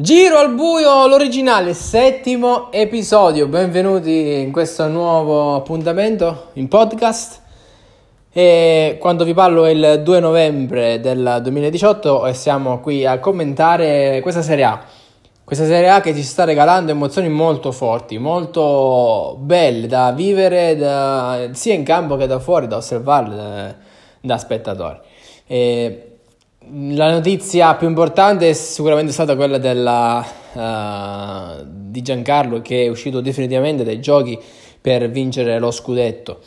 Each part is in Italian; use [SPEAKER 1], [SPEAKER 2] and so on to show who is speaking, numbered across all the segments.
[SPEAKER 1] Giro al buio, l'originale, settimo episodio. Benvenuti in questo nuovo appuntamento in podcast. E quando vi parlo è il 2 novembre del 2018 e siamo qui a commentare questa Serie A. Questa Serie A che ci sta regalando emozioni molto forti, molto belle da vivere da, sia in campo che da fuori, da osservarle da, da spettatori. E la notizia più importante è sicuramente stata quella della, uh, di Giancarlo che è uscito definitivamente dai giochi per vincere lo scudetto.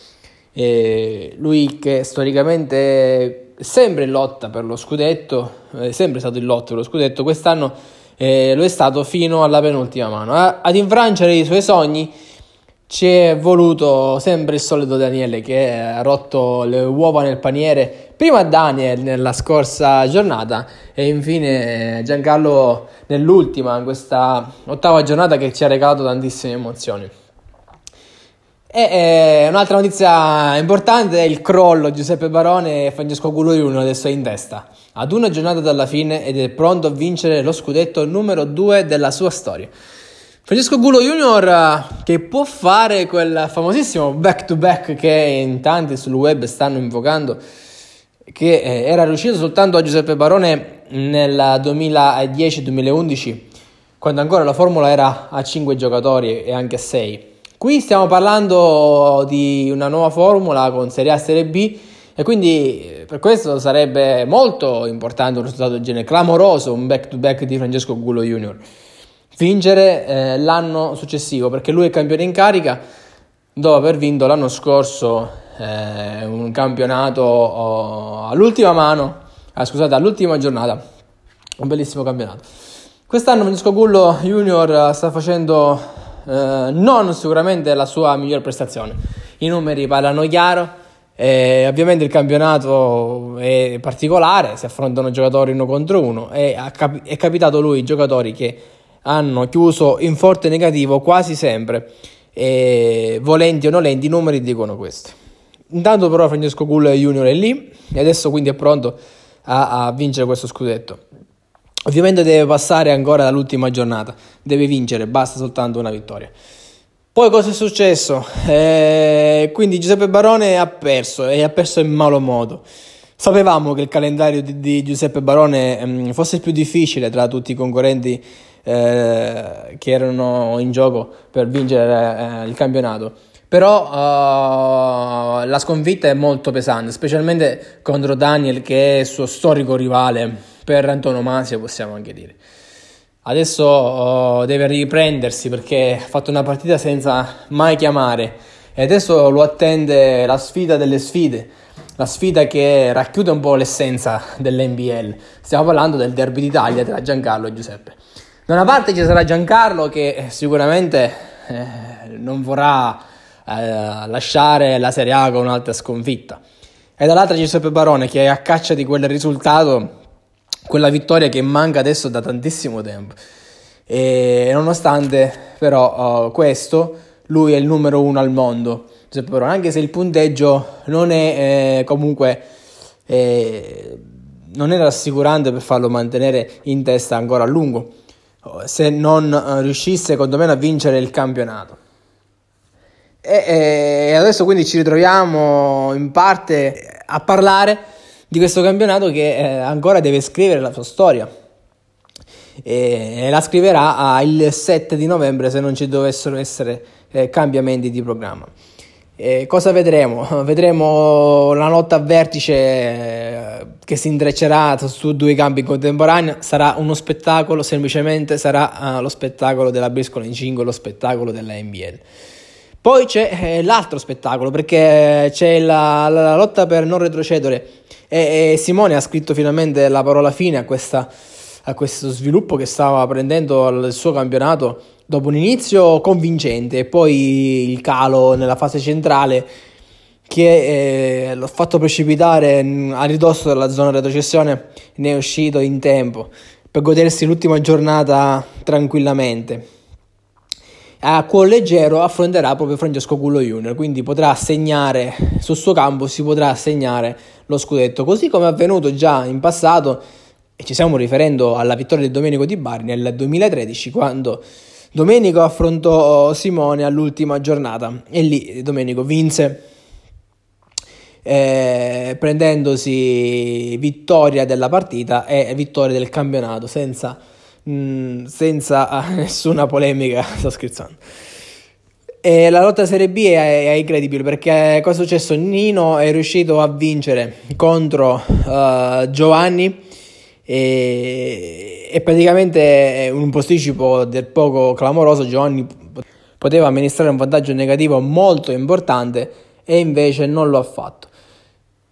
[SPEAKER 1] E lui che storicamente è sempre in lotta per lo scudetto, è sempre stato in lotta per lo scudetto, quest'anno eh, lo è stato fino alla penultima mano. ad infrangere i suoi sogni ci è voluto sempre il solito Daniele che ha rotto le uova nel paniere prima Daniel nella scorsa giornata e infine Giancarlo nell'ultima, in questa ottava giornata che ci ha regalato tantissime emozioni. E eh, un'altra notizia importante è il crollo Giuseppe Barone e Francesco Guloriuno adesso è in testa. Ad una giornata dalla fine ed è pronto a vincere lo scudetto numero 2 della sua storia. Francesco Gulo Junior che può fare quel famosissimo back to back che in tanti sul web stanno invocando, che eh, era riuscito soltanto a Giuseppe Barone nel 2010-2011, quando ancora la formula era a 5 giocatori e anche a 6. Qui stiamo parlando di una nuova formula con Serie A e Serie B e quindi eh, per questo sarebbe molto importante un risultato del genere, clamoroso un back to back di Francesco Gulo Junior vincere eh, l'anno successivo perché lui è campione in carica dopo aver vinto l'anno scorso eh, un campionato oh, all'ultima mano, ah, scusate, all'ultima giornata, un bellissimo campionato. Quest'anno Francesco Gullo Junior sta facendo eh, non sicuramente la sua miglior prestazione, i numeri parlano chiaro. Eh, ovviamente il campionato è particolare, si affrontano giocatori uno contro uno e è capitato lui giocatori che hanno chiuso in forte negativo quasi sempre e volenti o nolenti i numeri dicono questo. Intanto però Francesco Gull Junior è lì e adesso quindi è pronto a, a vincere questo scudetto. Ovviamente deve passare ancora dall'ultima giornata, deve vincere, basta soltanto una vittoria. Poi cosa è successo? Eh, quindi Giuseppe Barone ha perso e ha perso in malo modo. Sapevamo che il calendario di, di Giuseppe Barone mh, mm, fosse più difficile tra tutti i concorrenti eh, che erano in gioco per vincere eh, il campionato. Però uh, la sconfitta è molto pesante, specialmente contro Daniel che è il suo storico rivale per antonomasia, possiamo anche dire. Adesso uh, deve riprendersi perché ha fatto una partita senza mai chiamare e adesso lo attende la sfida delle sfide, la sfida che racchiude un po' l'essenza dell'NBL. Stiamo parlando del derby d'Italia tra Giancarlo e Giuseppe. Da una parte ci sarà Giancarlo che sicuramente eh, non vorrà eh, lasciare la Serie A con un'altra sconfitta. E dall'altra Giuseppe Barone che è a caccia di quel risultato, quella vittoria che manca adesso da tantissimo tempo. E nonostante però uh, questo, lui è il numero uno al mondo, Giuseppe Barone, anche se il punteggio non è eh, comunque... Eh, non è rassicurante per farlo mantenere in testa ancora a lungo se non eh, riuscisse me a vincere il campionato. E, e, adesso quindi ci ritroviamo in parte a parlare di questo campionato che eh, ancora deve scrivere la sua storia e, la scriverà il 7 di novembre se non ci dovessero essere eh, cambiamenti di programma. E cosa vedremo? Vedremo la lotta a vertice eh, che si intreccerà su due campi in contemporanea. Sarà uno spettacolo, semplicemente sarà uh, lo spettacolo della briscola in 5, lo spettacolo della NBL. Poi c'è eh, l'altro spettacolo perché c'è la, la, la, lotta per non retrocedere e, e, Simone ha scritto finalmente la parola fine a, questa, a questo sviluppo che stava prendendo il suo campionato dopo un inizio convincente e poi il calo nella fase centrale che eh, l'ha fatto precipitare a ridosso della zona retrocessione ne è uscito in tempo per godersi l'ultima giornata tranquillamente. A cuore leggero affronterà proprio Francesco Cullo Junior, quindi potrà segnare sul suo campo, si potrà segnare lo scudetto, così come è avvenuto già in passato E ci stiamo riferendo alla vittoria di Domenico Di Bari nel 2013 quando Domenico affrontò Simone all'ultima giornata e lì Domenico vinse eh, prendendosi vittoria della partita e vittoria del campionato senza, mm, senza nessuna polemica, sto scherzando. E la lotta Serie B è, è, incredibile perché cosa è successo? Nino è riuscito a vincere contro uh, Giovanni e, e praticamente un posticipo del poco clamoroso Giovanni poteva amministrare un vantaggio negativo molto importante e invece non lo ha fatto.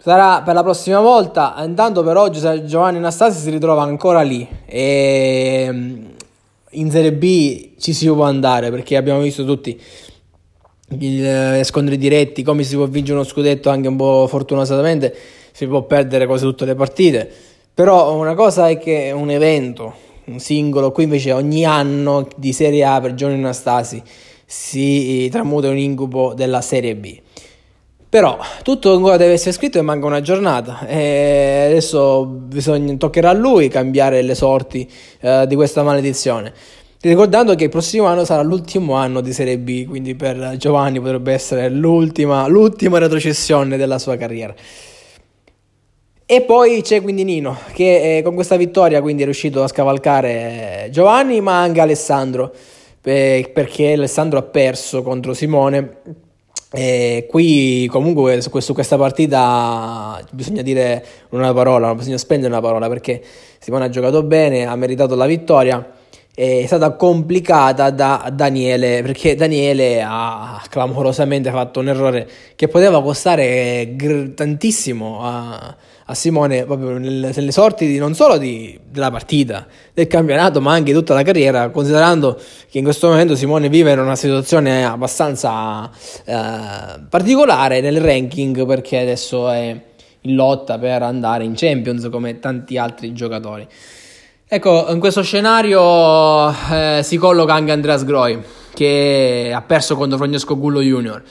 [SPEAKER 1] Sarà per la prossima volta, intanto per oggi Giovanni Anastasi si ritrova ancora lì e mm, in Serie B ci si può andare perché abbiamo visto tutti gli eh, scontri diretti, come si può vincere uno scudetto anche un po' fortunosamente, si può perdere quasi tutte le partite, però una cosa è che è un evento, un singolo, qui invece ogni anno di Serie A per Giovanni Anastasi si tramuta un incubo della Serie B. Però tutto ancora deve essere scritto e manca una giornata e adesso bisogna, toccherà a lui cambiare le sorti eh, di questa maledizione. Ricordando che il prossimo anno sarà l'ultimo anno di Serie B, quindi per Giovanni potrebbe essere l'ultima, l'ultima retrocessione della sua carriera. E poi c'è quindi Nino, che eh, con questa vittoria quindi è riuscito a scavalcare Giovanni, ma anche Alessandro, perché Alessandro ha perso contro Simone e qui comunque su questa partita bisogna dire una parola, bisogna spendere una parola perché Simone ha giocato bene, ha meritato la vittoria, è stata complicata da Daniele perché Daniele ha clamorosamente fatto un errore che poteva costare tantissimo a, a Simone proprio nelle, nelle sorti di, non solo di, della partita, del campionato, ma anche di tutta la carriera, considerando che in questo momento Simone vive in una situazione abbastanza eh, particolare nel ranking perché adesso è in lotta per andare in Champions come tanti altri giocatori. Ecco, in questo scenario eh, si colloca anche Andreas Groi, che ha perso contro Francesco Gullo Junior.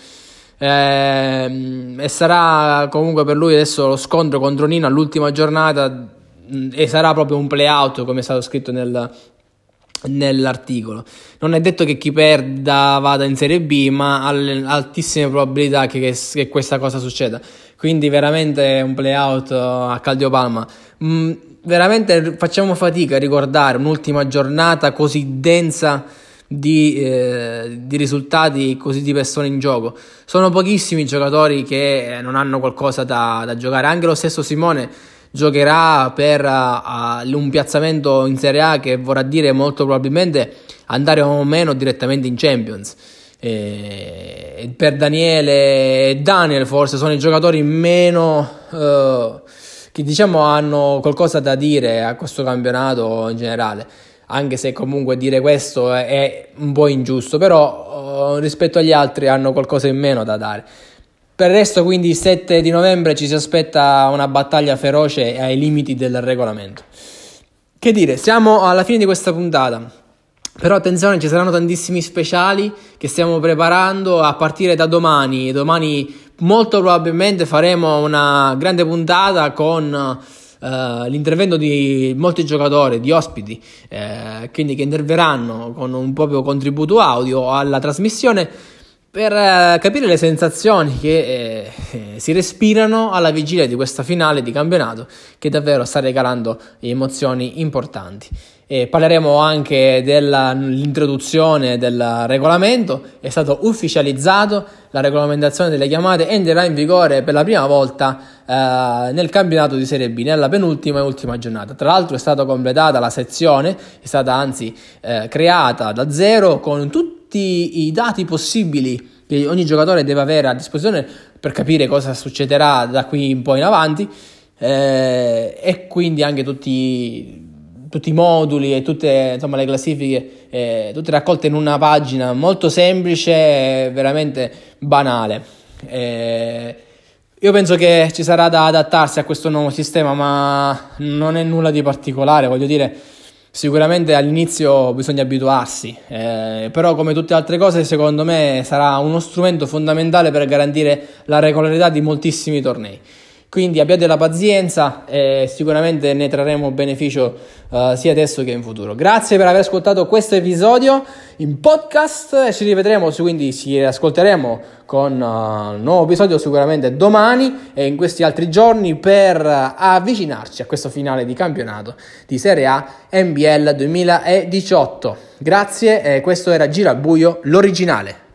[SPEAKER 1] Eh, e sarà comunque per lui adesso lo scontro contro Nino all'ultima giornata mm, e sarà proprio un playout come è stato scritto nel, nell'articolo. Non è detto che chi perda vada in Serie B, ma ha altissime probabilità che, che, che, questa cosa succeda. Quindi veramente un playout a Caldiopalma. Mm, veramente facciamo fatica a ricordare un'ultima giornata così densa di, eh, di, risultati così di persone in gioco. Sono pochissimi i giocatori che eh, non hanno qualcosa da, da giocare, anche lo stesso Simone giocherà per uh, un piazzamento in Serie A che vorrà dire molto probabilmente andare o meno direttamente in Champions. E per Daniele e Daniel forse sono i giocatori meno uh, che diciamo hanno qualcosa da dire a questo campionato in generale anche se comunque dire questo è, un po' ingiusto, però uh, rispetto agli altri hanno qualcosa in meno da dare. Per il resto, quindi, il 7 di novembre ci si aspetta una battaglia feroce ai limiti del regolamento. Che dire, siamo alla fine di questa puntata. Però attenzione, ci saranno tantissimi speciali che stiamo preparando a partire da domani. Domani molto probabilmente faremo una grande puntata con uh, l'intervento di molti giocatori, di ospiti, eh, quindi che interverranno con un proprio contributo audio alla trasmissione per eh, capire le sensazioni che eh, si respirano alla vigilia di questa finale di campionato che davvero sta regalando emozioni importanti. E parleremo anche dell'introduzione del regolamento, è stato ufficializzato, la regolamentazione delle chiamate entrerà in vigore per la prima volta eh, nel campionato di Serie B, nella penultima e ultima giornata. Tra l'altro è stata completata la sezione, è stata anzi eh, creata da zero con tutti i dati possibili che ogni giocatore deve avere a disposizione per capire cosa succederà da qui in poi in avanti eh, e quindi anche tutti tutti i moduli e tutte insomma, le classifiche, eh, tutte raccolte in una pagina molto semplice e veramente banale. Eh, io penso che ci sarà da adattarsi a questo nuovo sistema, ma non è nulla di particolare, voglio dire, sicuramente all'inizio bisogna abituarsi, eh, però come tutte le altre cose secondo me sarà uno strumento fondamentale per garantire la regolarità di moltissimi tornei. Quindi abbiate la pazienza e sicuramente ne trarremo beneficio uh, sia adesso che in futuro. Grazie per aver ascoltato questo episodio in podcast ci rivedremo, quindi ci ascolteremo con uh, un nuovo episodio sicuramente domani e in questi altri giorni per uh, avvicinarci a questo finale di campionato di Serie A NBL 2018. Grazie e questo era Gira al Buio, l'originale.